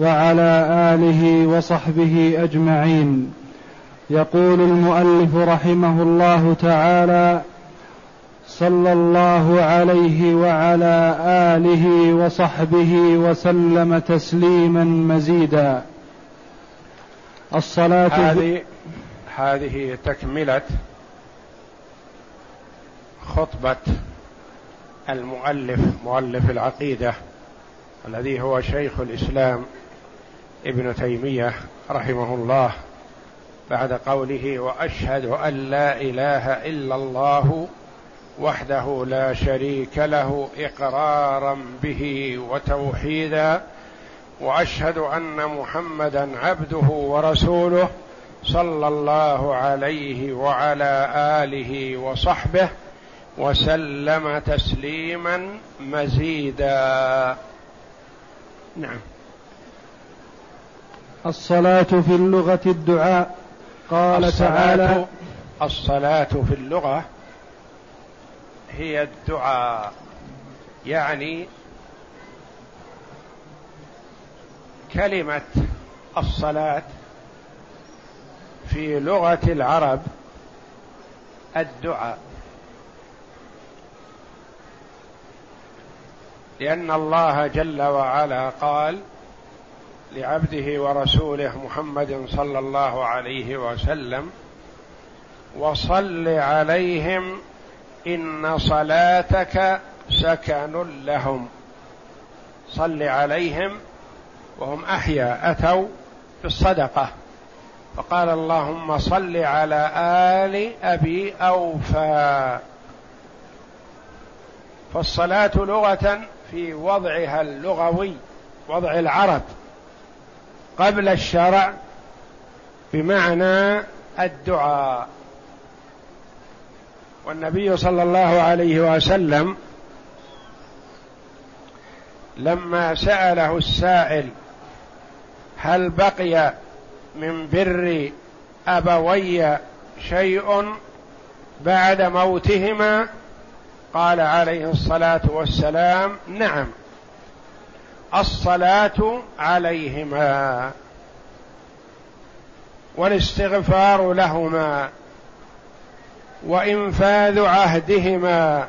وعلى آله وصحبه أجمعين. يقول المؤلف رحمه الله تعالى صلى الله عليه وعلى آله وصحبه وسلم تسليما مزيدا. الصلاة هذه هذه تكملة خطبة المؤلف مؤلف العقيدة الذي هو شيخ الإسلام ابن تيمية رحمه الله بعد قوله وأشهد أن لا إله إلا الله وحده لا شريك له إقرارا به وتوحيدا وأشهد أن محمدا عبده ورسوله صلى الله عليه وعلى آله وصحبه وسلم تسليما مزيدا. نعم. الصلاة في اللغة الدعاء. قال الصلاة تعالى الصلاة في اللغة هي الدعاء. يعني كلمة الصلاة في لغة العرب الدعاء. لأن الله جل وعلا قال لعبده ورسوله محمد صلى الله عليه وسلم وصل عليهم إن صلاتك سكن لهم. صل عليهم وهم أحيا أتوا بالصدقه فقال اللهم صل على آل أبي أوفى. فالصلاة لغة في وضعها اللغوي وضع العرب. قبل الشرع بمعنى الدعاء. والنبي صلى الله عليه وسلم لما سأله السائل هل بقي من بر أبوي شيء بعد موتهما؟ قال عليه الصلاة والسلام نعم. الصلاة عليهما والاستغفار لهما وإنفاذ عهدهما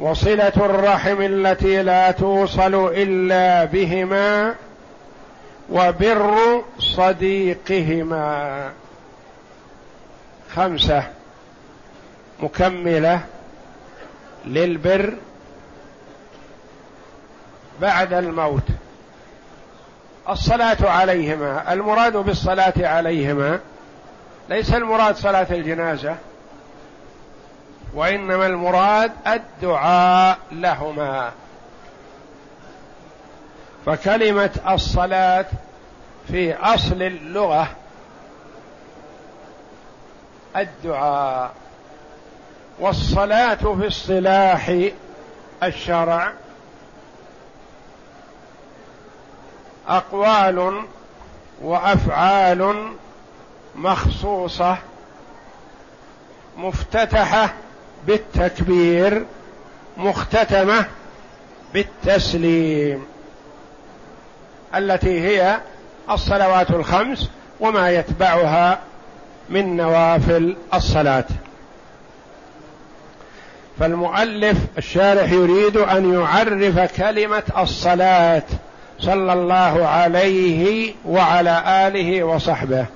وصلة الرحم التي لا توصل إلا بهما وبر صديقهما. خمسة مكملة للبر بعد الموت. الصلاة عليهما المراد بالصلاة عليهما ليس المراد صلاة الجنازة وإنما المراد الدعاء لهما. فكلمة الصلاة في أصل اللغة الدعاء والصلاة في اصطلاح الشرع أقوال وأفعال مخصوصة مفتتحة بالتكبير مختتمة بالتسليم التي هي الصلوات الخمس وما يتبعها من نوافل الصلاة. فالمؤلف الشارح يريد أن يعرف كلمة الصلاة. صلى الله عليه وعلى آله وصحبه.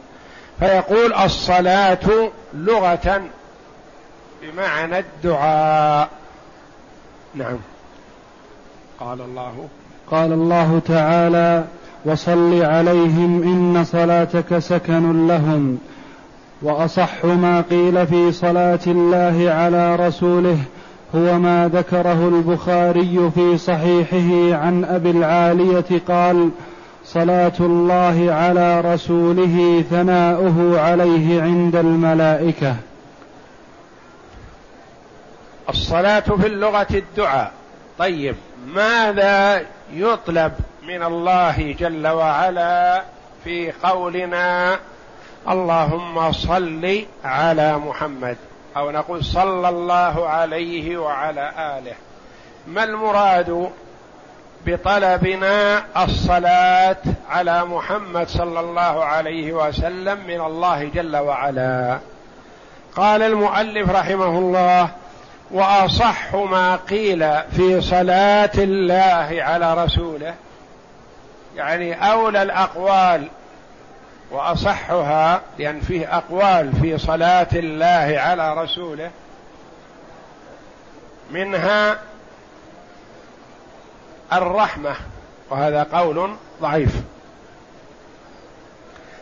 فيقول الصلاة لغة بمعنى الدعاء. نعم. قال الله. قال الله تعالى وصل عليهم إن صلاتك سكن لهم وأصح ما قيل في صلاة الله على رسوله هو ما ذكره البخاري في صحيحه عن أبي العالية قال صلاة الله على رسوله ثناؤه عليه عند الملائكة. الصلاة في اللغة الدعاء. طيب ماذا يطلب من الله جل وعلا في قولنا اللهم صل على محمد أو نقول صلى الله عليه وعلى آله. ما المراد بطلبنا الصلاة على محمد صلى الله عليه وسلم من الله جل وعلا؟ قال المؤلف رحمه الله وأصح ما قيل في صلاة الله على رسوله يعني أولى الأقوال وأصحها لأن فيه أقوال في صلاة الله على رسوله منها الرحمة وهذا قول ضعيف.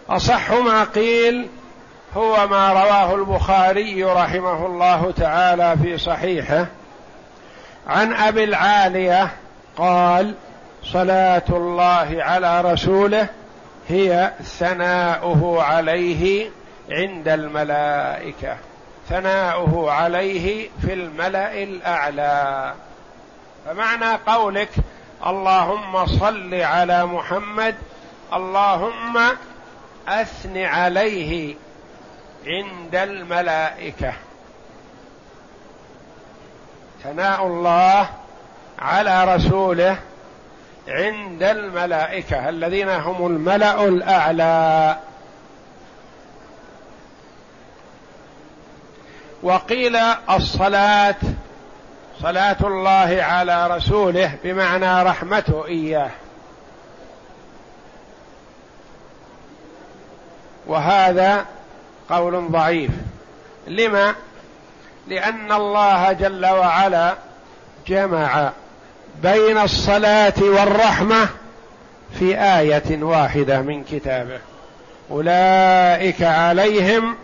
أصح ما قيل هو ما رواه البخاري رحمه الله تعالى في صحيحه عن أبي العالية قال صلاة الله على رسوله هي ثناؤه عليه عند الملائكة. ثناؤه عليه في الملأ الأعلى. فمعنى قولك اللهم صل على محمد اللهم أثن عليه عند الملائكة. ثناء الله على رسوله عند الملائكة الذين هم الملأ الأعلى. وقيل الصلاة صلاة الله على رسوله بمعنى رحمته إياه. وهذا قول ضعيف. لما؟ لأن الله جل وعلا جمع بين الصلاة والرحمة في آية واحدة من كتابه. أولئك عليهم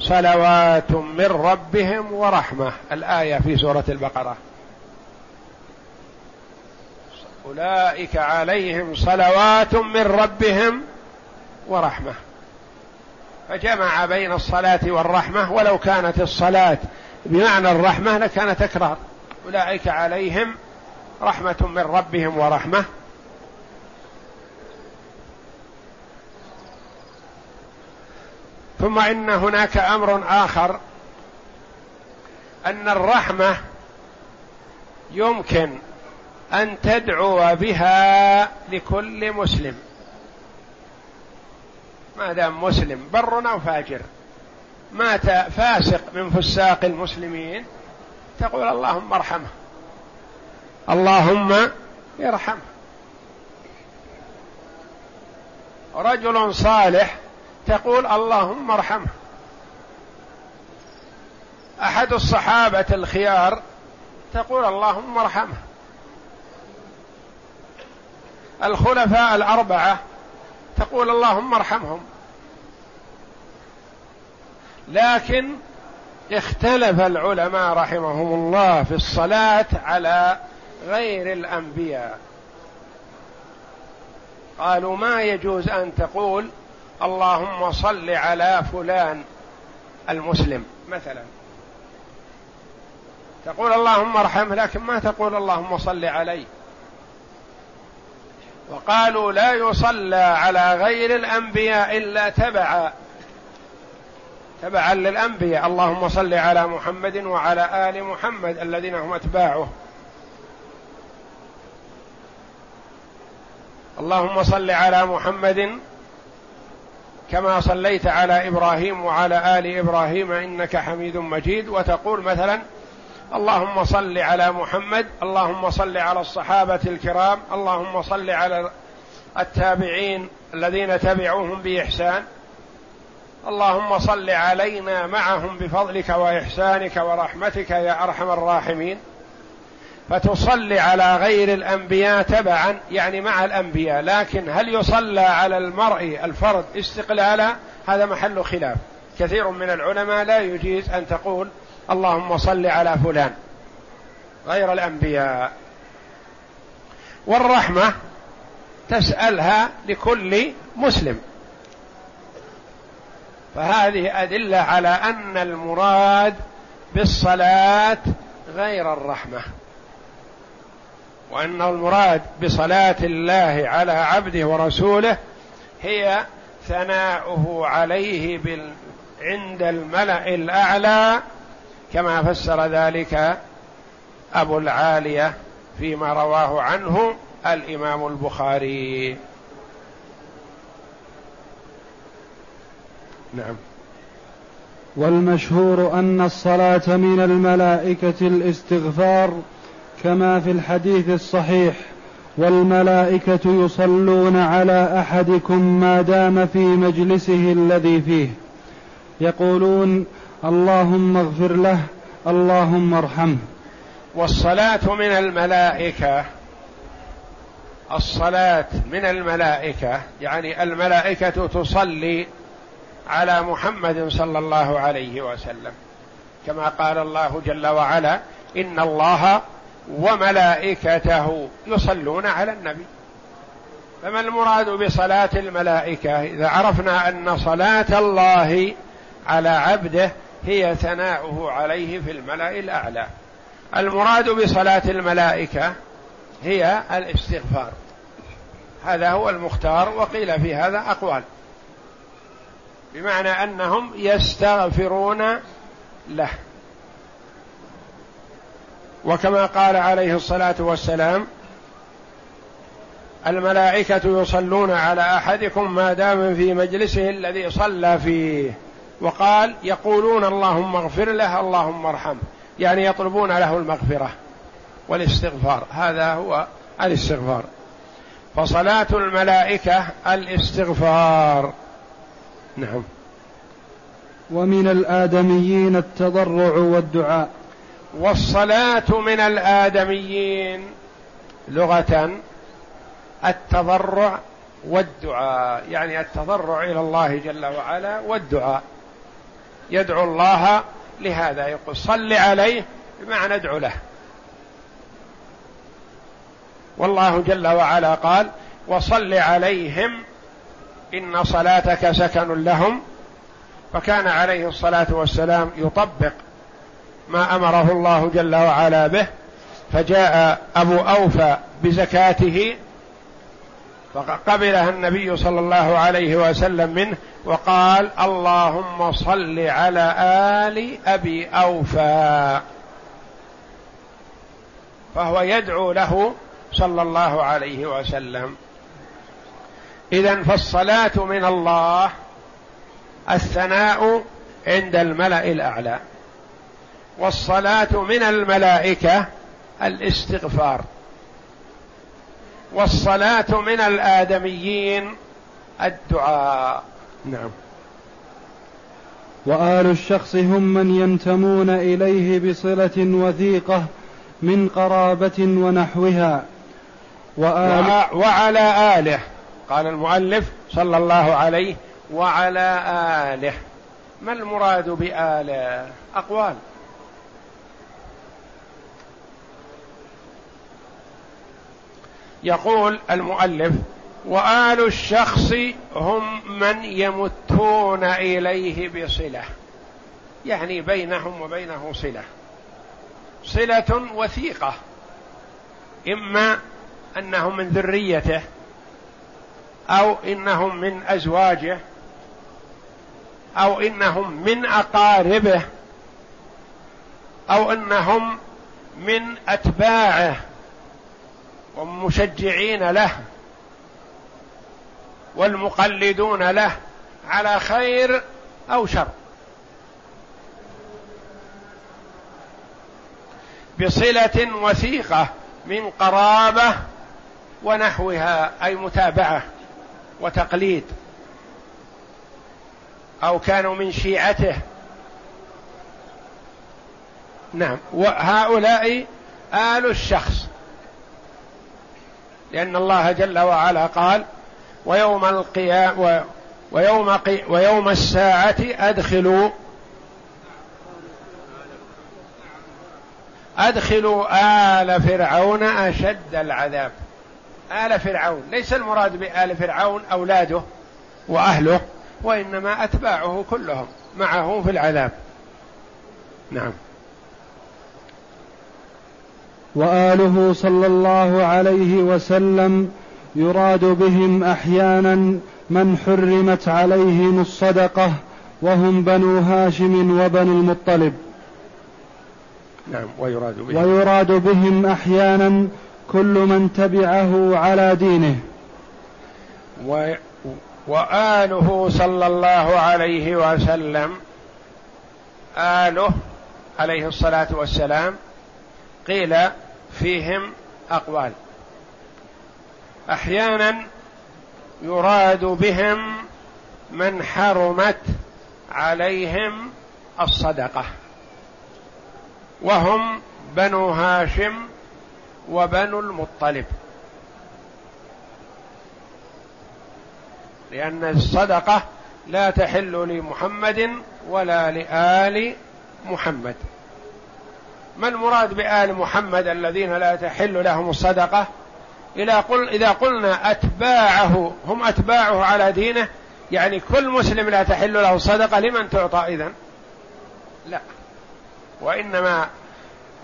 صلوات من ربهم ورحمة. الآية في سورة البقرة. أولئك عليهم صلوات من ربهم ورحمة. فجمع بين الصلاة والرحمة ولو كانت الصلاة بمعنى الرحمة لكان تكرار. أولئك عليهم رحمة من ربهم ورحمة. ثم إن هناك أمر آخر أن الرحمة يمكن أن تدعو بها لكل مسلم. ما دام مسلم بر أو فاجر. مات فاسق من فساق المسلمين تقول اللهم ارحمه. اللهم ارحمه رجل صالح تقول اللهم ارحمه أحد الصحابة الخيار تقول اللهم ارحمه الخلفاء الأربعة تقول اللهم ارحمهم. لكن اختلف العلماء رحمهم الله في الصلاة على غير الأنبياء. قالوا ما يجوز أن تقول اللهم صل على فلان المسلم مثلا. تقول اللهم ارحمه لكن ما تقول اللهم صل عليه. وقالوا لا يصلى على غير الأنبياء إلا تبعا. تبعا للأنبياء. اللهم صل على محمد وعلى آل محمد الذين هم أتباعه. اللهم صل على محمد كما صليت على إبراهيم وعلى آل إبراهيم إنك حميد مجيد. وتقول مثلا اللهم صل على محمد اللهم صل على الصحابة الكرام اللهم صل على التابعين الذين تبعوهم بإحسان. اللهم صل علينا معهم بفضلك وإحسانك ورحمتك يا أرحم الراحمين. فتصلي على غير الأنبياء تبعا يعني مع الأنبياء لكن هل يصلى على المرء الفرد استقلالا هذا محل خلاف. كثير من العلماء لا يجيز أن تقول اللهم صل على فلان غير الأنبياء. والرحمة تسألها لكل مسلم. فهذه أدلة على أن المراد بالصلاة غير الرحمة. وأن المراد بصلاة الله على عبده ورسوله هي ثناؤه عليه بال عند الملأ الأعلى كما فسر ذلك أبو العالية فيما رواه عنه الإمام البخاري. نعم. والمشهور أن الصلاة من الملائكة الاستغفار كما في الحديث الصحيح والملائكة يصلون على أحدكم ما دام في مجلسه الذي فيه. يقولون اللهم اغفر له اللهم ارحمه. والصلاة من الملائكة الصلاة من الملائكة يعني الملائكة تصلي على محمد صلى الله عليه وسلم. كما قال الله جل وعلا إن الله وملائكته يصلون على النبي. فما المراد بصلاة الملائكة؟ إذا عرفنا أن صلاة الله على عبده هي ثناؤه عليه في الملأ الأعلى. المراد بصلاة الملائكة هي الاستغفار. هذا هو المختار وقيل في هذا أقوال. بمعنى أنهم يستغفرون له. وكما قال عليه الصلاة والسلام الملائكة يصلون على أحدكم ما دام في مجلسه الذي صلى فيه. وقال يقولون اللهم اغفر له اللهم ارحمه. يعني يطلبون له المغفرة والاستغفار. هذا هو الاستغفار. فصلاة الملائكة الاستغفار. نعم. ومن الآدميين التضرع والدعاء. والصلاة من الآدميين لغة التضرع والدعاء يعني التضرع إلى الله جل وعلا والدعاء. يدعو الله لهذا يقول صل عليه بمعنى ادعو له. والله جل وعلا قال وصل عليهم إن صلاتك سكن لهم. فكان عليه الصلاة والسلام يطبق ما أمره الله جل وعلا به فجاء أبو أوفى بزكاته فقبلها النبي صلى الله عليه وسلم منه وقال اللهم صل على آل أبي أوفى. فهو يدعو له صلى الله عليه وسلم. إذا فالصلاة من الله الثناء عند الملأ الأعلى. والصلاة من الملائكة الاستغفار. والصلاة من الآدميين الدعاء. نعم. وآل الشخص هم من ينتمون إليه بصلة وثيقة من قرابة ونحوها. وآل وعلى آله قال المؤلف صلى الله عليه وعلى آله. ما المراد بآله؟ أقوال. يقول المؤلف وآل الشخص هم من يمتون إليه بصلة يعني بينهم وبينه صلة صلة وثيقة إما أنهم من ذريته أو إنهم من أزواجه أو إنهم من أقاربه أو إنهم من أتباعه. ومشجعين له والمقلدون له على خير أو شر. بصلة وثيقة من قرابة ونحوها أي متابعة وتقليد. أو كانوا من شيعته. نعم. وهؤلاء آل الشخص. لأن الله جل وعلا قال ويوم القيام ويوم, قي ويوم الساعة أدخلوا أدخلوا آل فرعون أشد العذاب. آل فرعون ليس المراد بآل فرعون أولاده وأهله وإنما أتباعه كلهم معه في العذاب. نعم. وآله صلى الله عليه وسلم يراد بهم أحيانا من حرمت عليهم الصدقة وهم بنو هاشم وبنو المطلب. نعم ويراد بهم. ويراد بهم أحيانا كل من تبعه على دينه. و... وآله صلى الله عليه وسلم آله عليه الصلاة والسلام قيل فيهم أقوال. أحيانا يراد بهم من حرمت عليهم الصدقة. وهم بنو هاشم وبنو المطلب. لأن الصدقة لا تحل لمحمد ولا لآل محمد. ما المراد بآل محمد الذين لا تحل لهم الصدقة إذا, قل إذا قلنا أتباعه هم أتباعه على دينه يعني كل مسلم لا تحل له الصدقة لمن تعطى إذن؟ لا. وإنما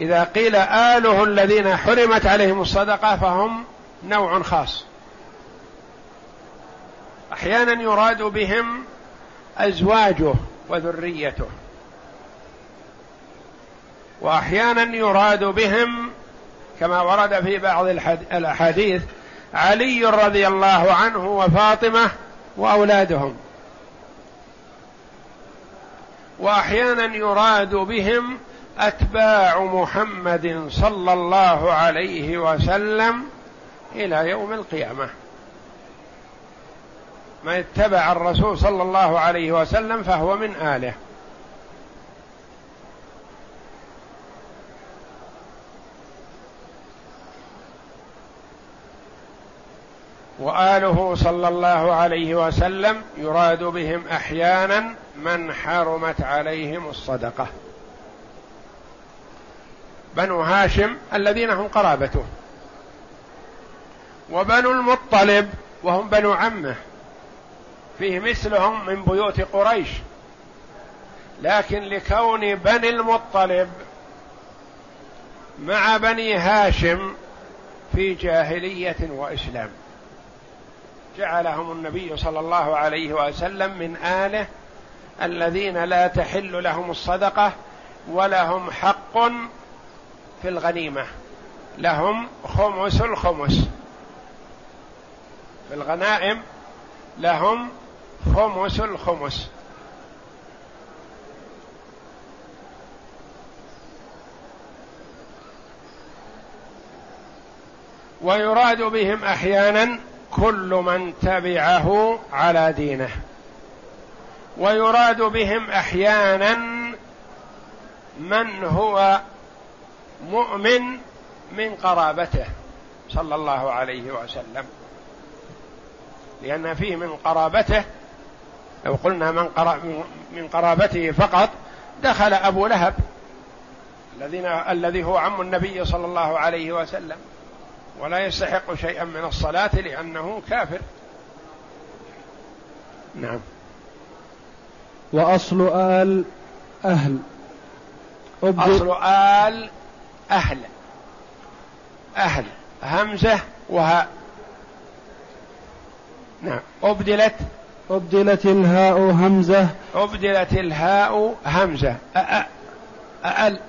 إذا قيل آله الذين حرمت عليهم الصدقة فهم نوع خاص. أحيانا يراد بهم أزواجه وذريته. وأحيانا يراد بهم كما ورد في بعض الأحاديث علي رضي الله عنه وفاطمة وأولادهم. وأحيانا يراد بهم أتباع محمد صلى الله عليه وسلم إلى يوم القيامة. من اتبع الرسول صلى الله عليه وسلم فهو من آله. وآله صلى الله عليه وسلم يراد بهم أحيانا من حرمت عليهم الصدقة. بنو هاشم الذين هم قرابته. وبنو المطلب وهم بنو عمه. فيه مثلهم من بيوت قريش. لكن لكون بني المطلب مع بني هاشم في جاهلية وإسلام. جعلهم النبي صلى الله عليه وسلم من آله الذين لا تحل لهم الصدقة ولهم حق في الغنيمة. لهم خمس الخمس. في الغنائم لهم خمس الخمس. ويراد بهم أحيانا كل من تبعه على دينه. ويراد بهم أحيانا من هو مؤمن من قرابته صلى الله عليه وسلم. لأن فيه من قرابته لو قلنا من من قرابته فقط دخل أبو لهب الذين الذي هو عم النبي صلى الله عليه وسلم. ولا يستحق شيئا من الصلاة لأنه كافر. نعم. وأصل آل أهل. أصل آل أهل. أهل. همزة وهاء نعم. أبدلت. أبدلت الهاء همزة. أبدلت الهاء همزة. أأ أأل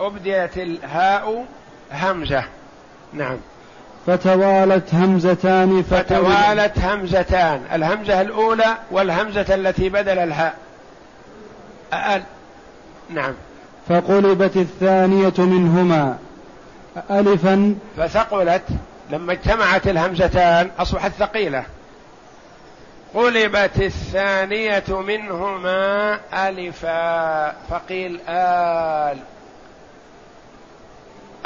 أبدلت الهاء همزة. نعم. فتوالت همزتان فتوالت همزتان. الهمزة الأولى والهمزة التي بدل الهاء. أأل نعم. فقلبت الثانية منهما. ألفا. فثقلت. لما اجتمعت الهمزتان أصبحت ثقيلة. قلبت الثانية منهما ألفا. فقيل آل.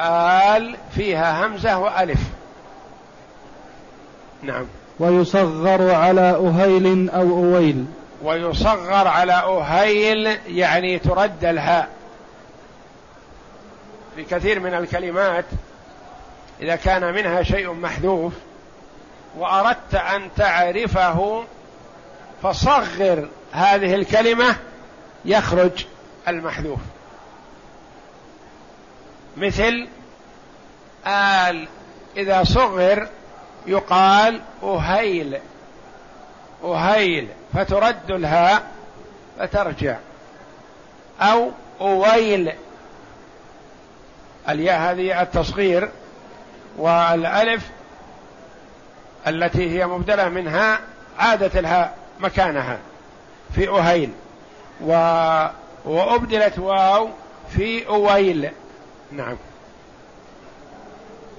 آل فيها همزة وألف. نعم. ويصغر على أهيل أو أويل. ويصغر على أهيل يعني ترد الهاء. في كثير من الكلمات إذا كان منها شيء محذوف وأردت أن تعرفه فصغر هذه الكلمة يخرج المحذوف. مثل آل. إذا صغر يقال أهيل. أهيل. فترد الهاء فترجع. أو أويل. الياء هذه التصغير والألف التي هي مبدلة منها عادت الهاء مكانها في أهيل. و... وأبدلت واو في أويل. نعم.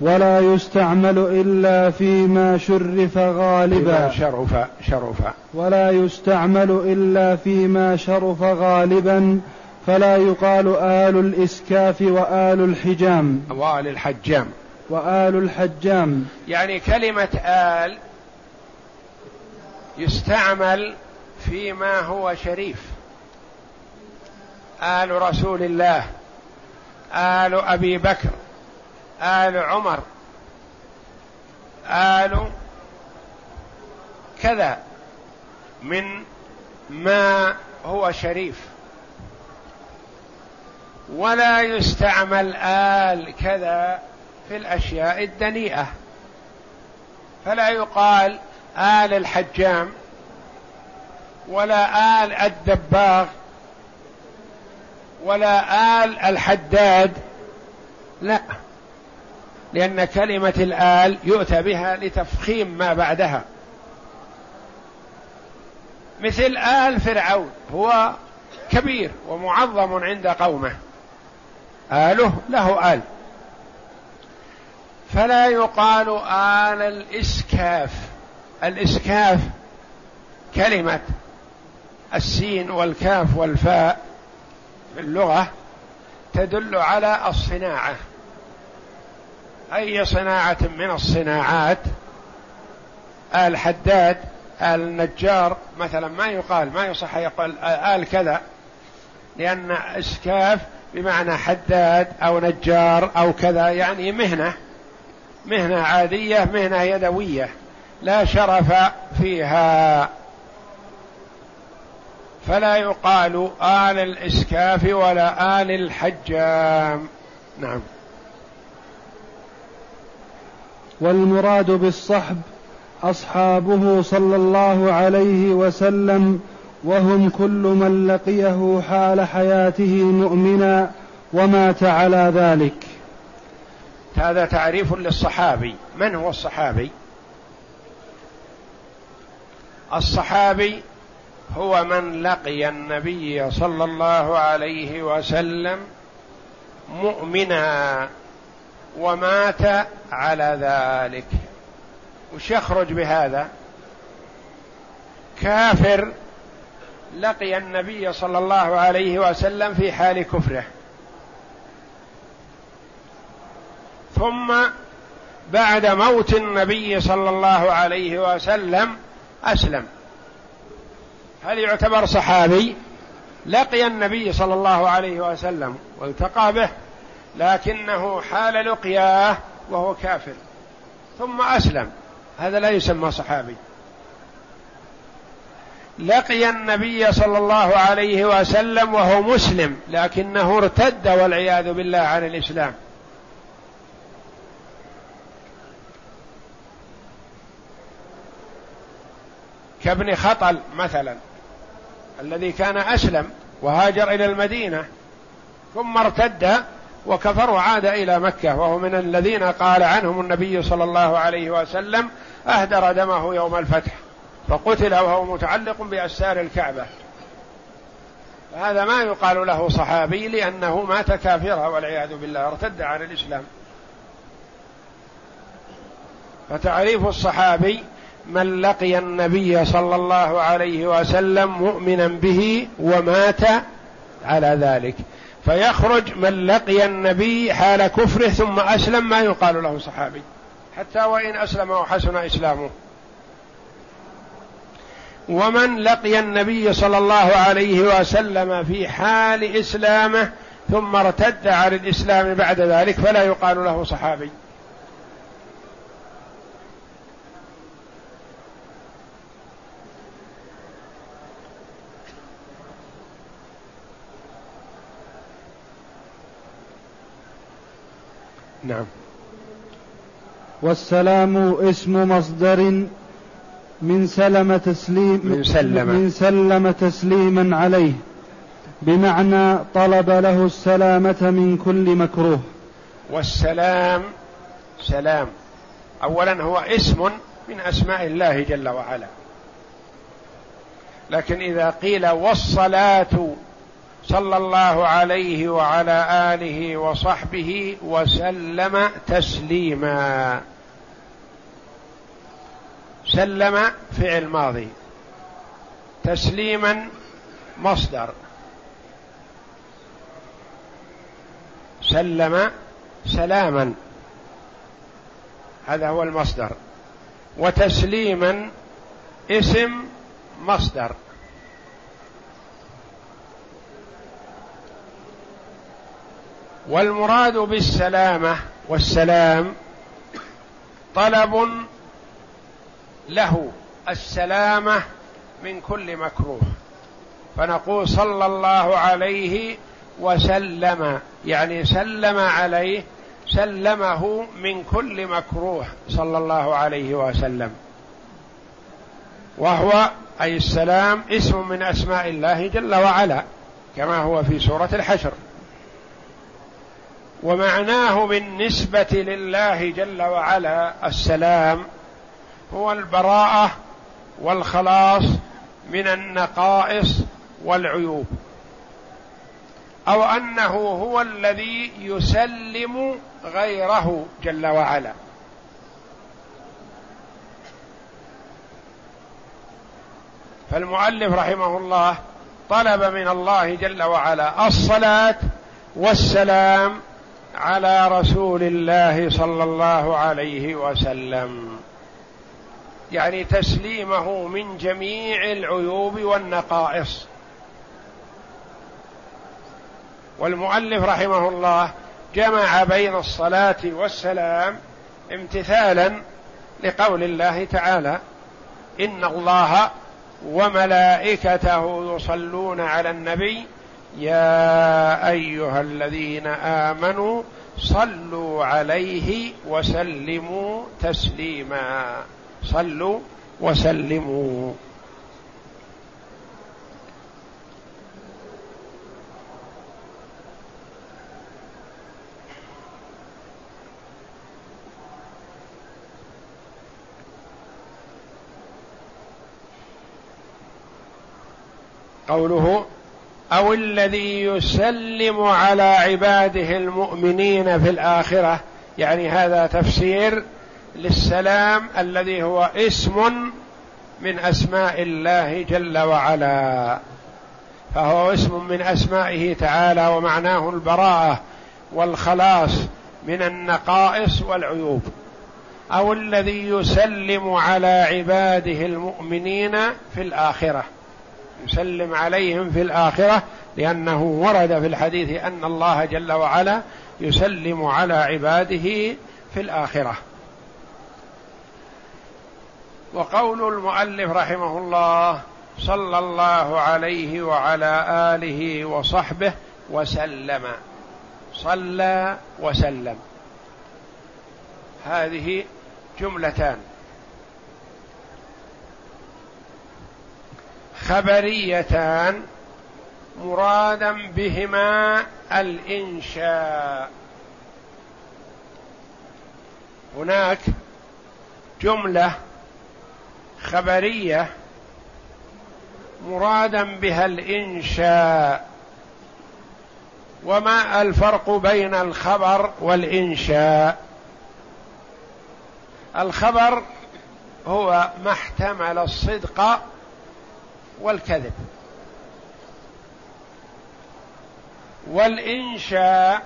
ولا يستعمل إلا فيما شرف غالبا. شرف شرف. ولا يستعمل إلا فيما شرف غالبا فلا يقال آل الإسكاف وآل الحجام. وآل الحجام. وآل الحجام. يعني كلمة آل يستعمل فيما هو شريف. آل رسول الله. آل أبي بكر آل عمر آل كذا من ما هو شريف. ولا يستعمل آل كذا في الأشياء الدنيئة. فلا يقال آل الحجام ولا آل الدباغ. ولا آل الحداد. لا. لأن كلمة الآل يؤتى بها لتفخيم ما بعدها. مثل آل فرعون هو كبير ومعظم عند قومه. آله له آل. فلا يقال آل الإسكاف. الإسكاف كلمة السين والكاف والفاء. في اللغة تدل على الصناعة. أي صناعة من الصناعات؟ آل حداد آل نجار مثلا ما يقال ما يصح يقال آل كذا لأن إسكاف بمعنى حداد أو نجار أو كذا يعني مهنة مهنة عادية مهنة يدوية لا شرف فيها. فلا يقال آل الإسكاف ولا آل الحجام. نعم. والمراد بالصحب أصحابه صلى الله عليه وسلم وهم كل من لقيه حال حياته مؤمنا ومات على ذلك. هذا تعريف للصحابي. من هو الصحابي؟ الصحابي هو من لقي النبي صلى الله عليه وسلم مؤمنا ومات على ذلك. وش يخرج بهذا؟ كافر لقي النبي صلى الله عليه وسلم في حال كفره. ثم بعد موت النبي صلى الله عليه وسلم أسلم. هل يعتبر صحابي؟ لقي النبي صلى الله عليه وسلم والتقى به لكنه حال لقياه وهو كافر. ثم أسلم. هذا لا يسمى صحابي. لقي النبي صلى الله عليه وسلم وهو مسلم لكنه ارتد والعياذ بالله عن الإسلام. كابن خطل مثلا. الذي كان أسلم وهاجر إلى المدينة ثم ارتد وكفر وعاد إلى مكة وهو من الذين قال عنهم النبي صلى الله عليه وسلم أهدر دمه يوم الفتح فقتل وهو متعلق باستار الكعبة. هذا ما يقال له صحابي لأنه مات كافرا والعياذ بالله ارتد عن الإسلام. فتعريف الصحابي من لقي النبي صلى الله عليه وسلم مؤمنا به ومات على ذلك. فيخرج من لقي النبي حال كفره ثم أسلم ما يقال له صحابي. حتى وإن اسلم وحسن إسلامه. ومن لقي النبي صلى الله عليه وسلم في حال إسلامه ثم ارتد عن الإسلام بعد ذلك فلا يقال له صحابي. نعم. والسلام اسم مصدر من سلم تسليم من سلم. من سلم تسليما عليه. بمعنى طلب له السلامة من كل مكروه. والسلام سلام. أولا هو اسم من أسماء الله جل وعلا. لكن إذا قيل والصلاة صلى الله عليه وعلى آله وصحبه وسلم تسليما. سلم فعل ماضي. تسليما مصدر. سلم سلاما. هذا هو المصدر. وتسليما اسم مصدر. والمراد بالسلامة والسلام طلب له السلامة من كل مكروه. فنقول صلى الله عليه وسلم يعني سلم عليه سلمه من كل مكروه صلى الله عليه وسلم. وهو أي السلام اسم من أسماء الله جل وعلا كما هو في سورة الحشر. ومعناه بالنسبة لله جل وعلا السلام هو البراءة والخلاص من النقائص والعيوب. أو أنه هو الذي يسلم غيره جل وعلا. فالمؤلف رحمه الله طلب من الله جل وعلا الصلاة والسلام على رسول الله صلى الله عليه وسلم. يعني تسليمه من جميع العيوب والنقائص. والمؤلف رحمه الله جمع بين الصلاة والسلام امتثالا لقول الله تعالى إن الله وملائكته يصلون على النبي يا أيها الذين آمنوا صلوا عليه وسلموا تسليما. صلوا وسلموا. قوله أو الذي يسلم على عباده المؤمنين في الآخرة. يعني هذا تفسير للسلام الذي هو اسم من أسماء الله جل وعلا. فهو اسم من أسمائه تعالى ومعناه البراءة والخلاص من النقائص والعيوب. أو الذي يسلم على عباده المؤمنين في الآخرة. يسلم عليهم في الآخرة لأنه ورد في الحديث أن الله جل وعلا يسلم على عباده في الآخرة. وقول المؤلف رحمه الله صلى الله عليه وعلى آله وصحبه وسلم. صلى وسلم. هذه جملتان. خبريتان مرادا بهما الإنشاء. هناك جملة خبرية مرادا بها الإنشاء. وما الفرق بين الخبر والإنشاء؟ الخبر هو ما احتمل الصدق والكذب. والإنشاء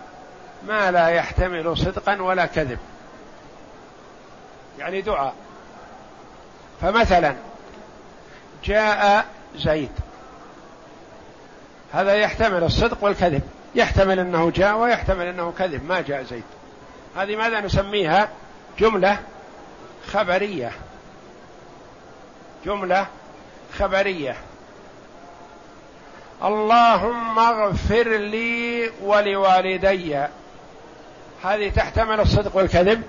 ما لا يحتمل صدقا ولا كذب. يعني دعاء. فمثلا جاء زيد. هذا يحتمل الصدق والكذب. يحتمل أنه جاء ويحتمل أنه كذب. ما جاء زيد. هذه ماذا نسميها؟ جملة خبرية. جملة خبرية. اللهم اغفر لي ولوالدي. هذه تحتمل الصدق والكذب؟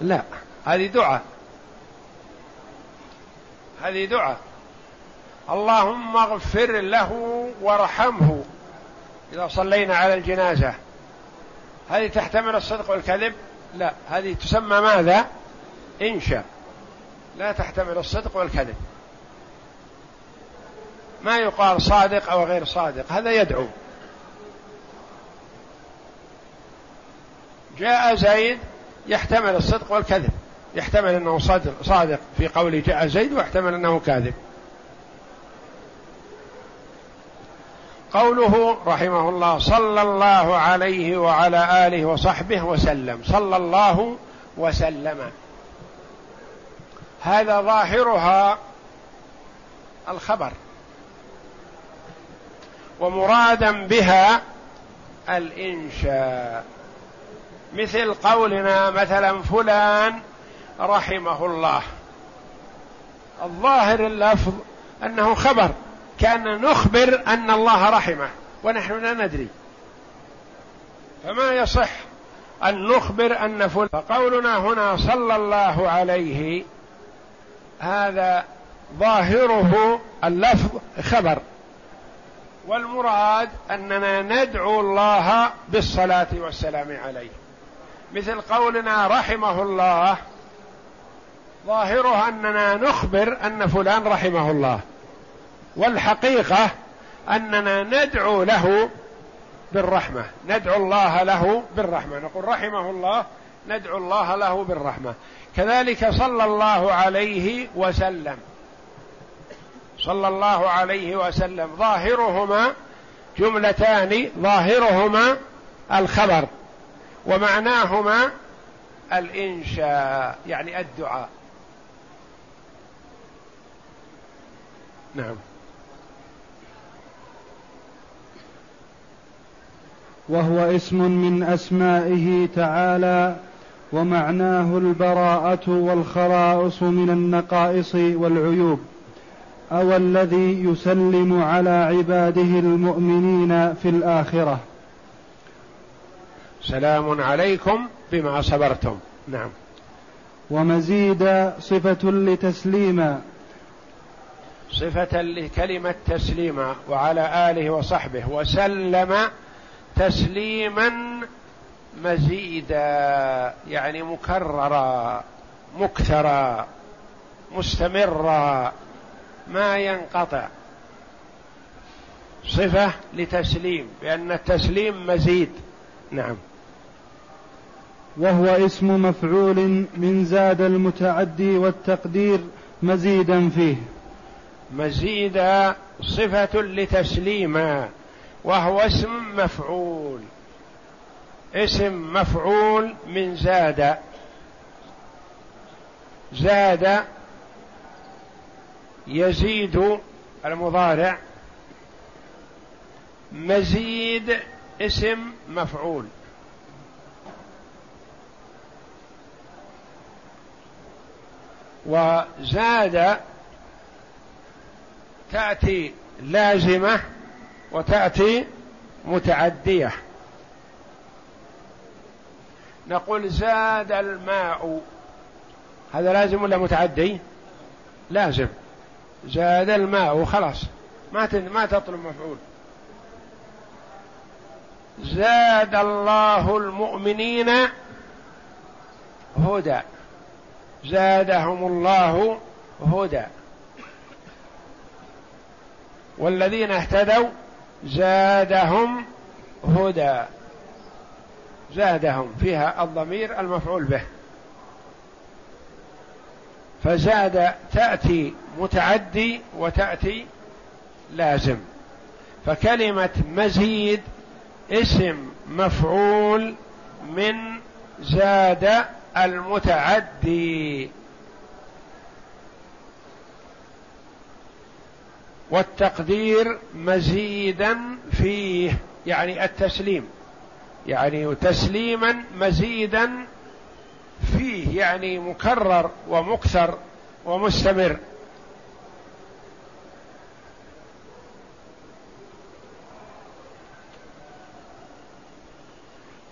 لا هذه دعاء. هذه دعاء. اللهم اغفر له وارحمه. إذا صلينا على الجنازة. هذه تحتمل الصدق والكذب؟ لا هذه تسمى ماذا؟ إنشاء. لا تحتمل الصدق والكذب. ما يقال صادق أو غير صادق هذا يدعو. جاء زيد يحتمل الصدق والكذب يحتمل أنه صادق, صادق في قول جاء زيد ويحتمل أنه كاذب. قوله رحمه الله صلى الله عليه وعلى آله وصحبه وسلم صلى الله وسلم. هذا ظاهرها الخبر. ومرادا بها الإنشاء. مثل قولنا مثلا فلان رحمه الله. الظاهر اللفظ أنه خبر كأن نخبر أن الله رحمه ونحن لا ندري. فما يصح أن نخبر أن فلان. فقولنا هنا صلى الله عليه هذا ظاهره اللفظ خبر. والمراد أننا ندعو الله بالصلاة والسلام عليه. مثل قولنا رحمه الله ظاهره أننا نخبر أن فلان رحمه الله والحقيقة أننا ندعو له بالرحمة ندعو الله له بالرحمة. نقول رحمه الله ندعو الله له بالرحمة. كذلك صلى الله عليه وسلم. صلى الله عليه وسلم ظاهرهما جملتان ظاهرهما الخبر ومعناهما الإنشاء يعني الدعاء. نعم. وهو اسم من أسمائه تعالى ومعناه البراءة والخلاص من النقائص والعيوب. أو الذي يسلم على عباده المؤمنين في الآخرة. سلام عليكم بما صبرتم. نعم. ومزيد صفة لتسليما صفة لكلمة تسليما وعلى آله وصحبه. وسلم تسليما مزيدا يعني مكررا مكثرا مستمرا. ما ينقطع. صفة لتسليم بان التسليم مزيد. نعم. وهو اسم مفعول من زاد المتعدي والتقدير مزيدا فيه. مزيدا صفة لتسليما وهو اسم مفعول. اسم مفعول من زاد. زاد يزيد المضارع مزيد اسم مفعول. وزاد تأتي لازمة وتأتي متعدية. نقول زاد الماء هذا لازم ولا متعدي؟ لازم. زاد الماء خلاص ما ما تطلب مفعول. زاد الله المؤمنين هدى. زادهم الله هدى. والذين اهتدوا زادهم هدى. زادهم فيها الضمير المفعول به. فزاد تأتي متعدي وتأتي لازم. فكلمة مزيد اسم مفعول من زاد المتعدي. والتقدير مزيدا فيه يعني التسليم. يعني تسليما مزيدا فيه يعني مكرر ومكثر ومستمر.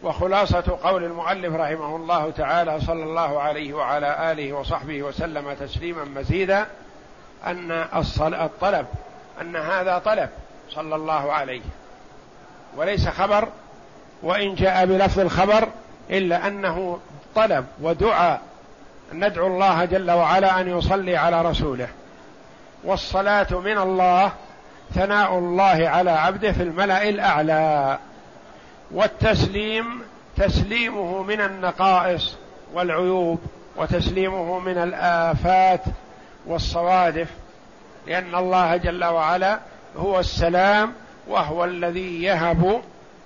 وخلاصة قول المؤلف رحمه الله تعالى صلى الله عليه وعلى آله وصحبه وسلم تسليما مزيدا أن الطلب أن هذا طلب صلى الله عليه. وليس خبر وإن جاء بلفظ الخبر إلا أنه طلب ودعاء ندعو الله جل وعلا أن يصلي على رسوله. والصلاة من الله ثناء الله على عبده في الملأ الأعلى. والتسليم تسليمه من النقائص والعيوب وتسليمه من الآفات والصوادف لأن الله جل وعلا هو السلام وهو الذي يهب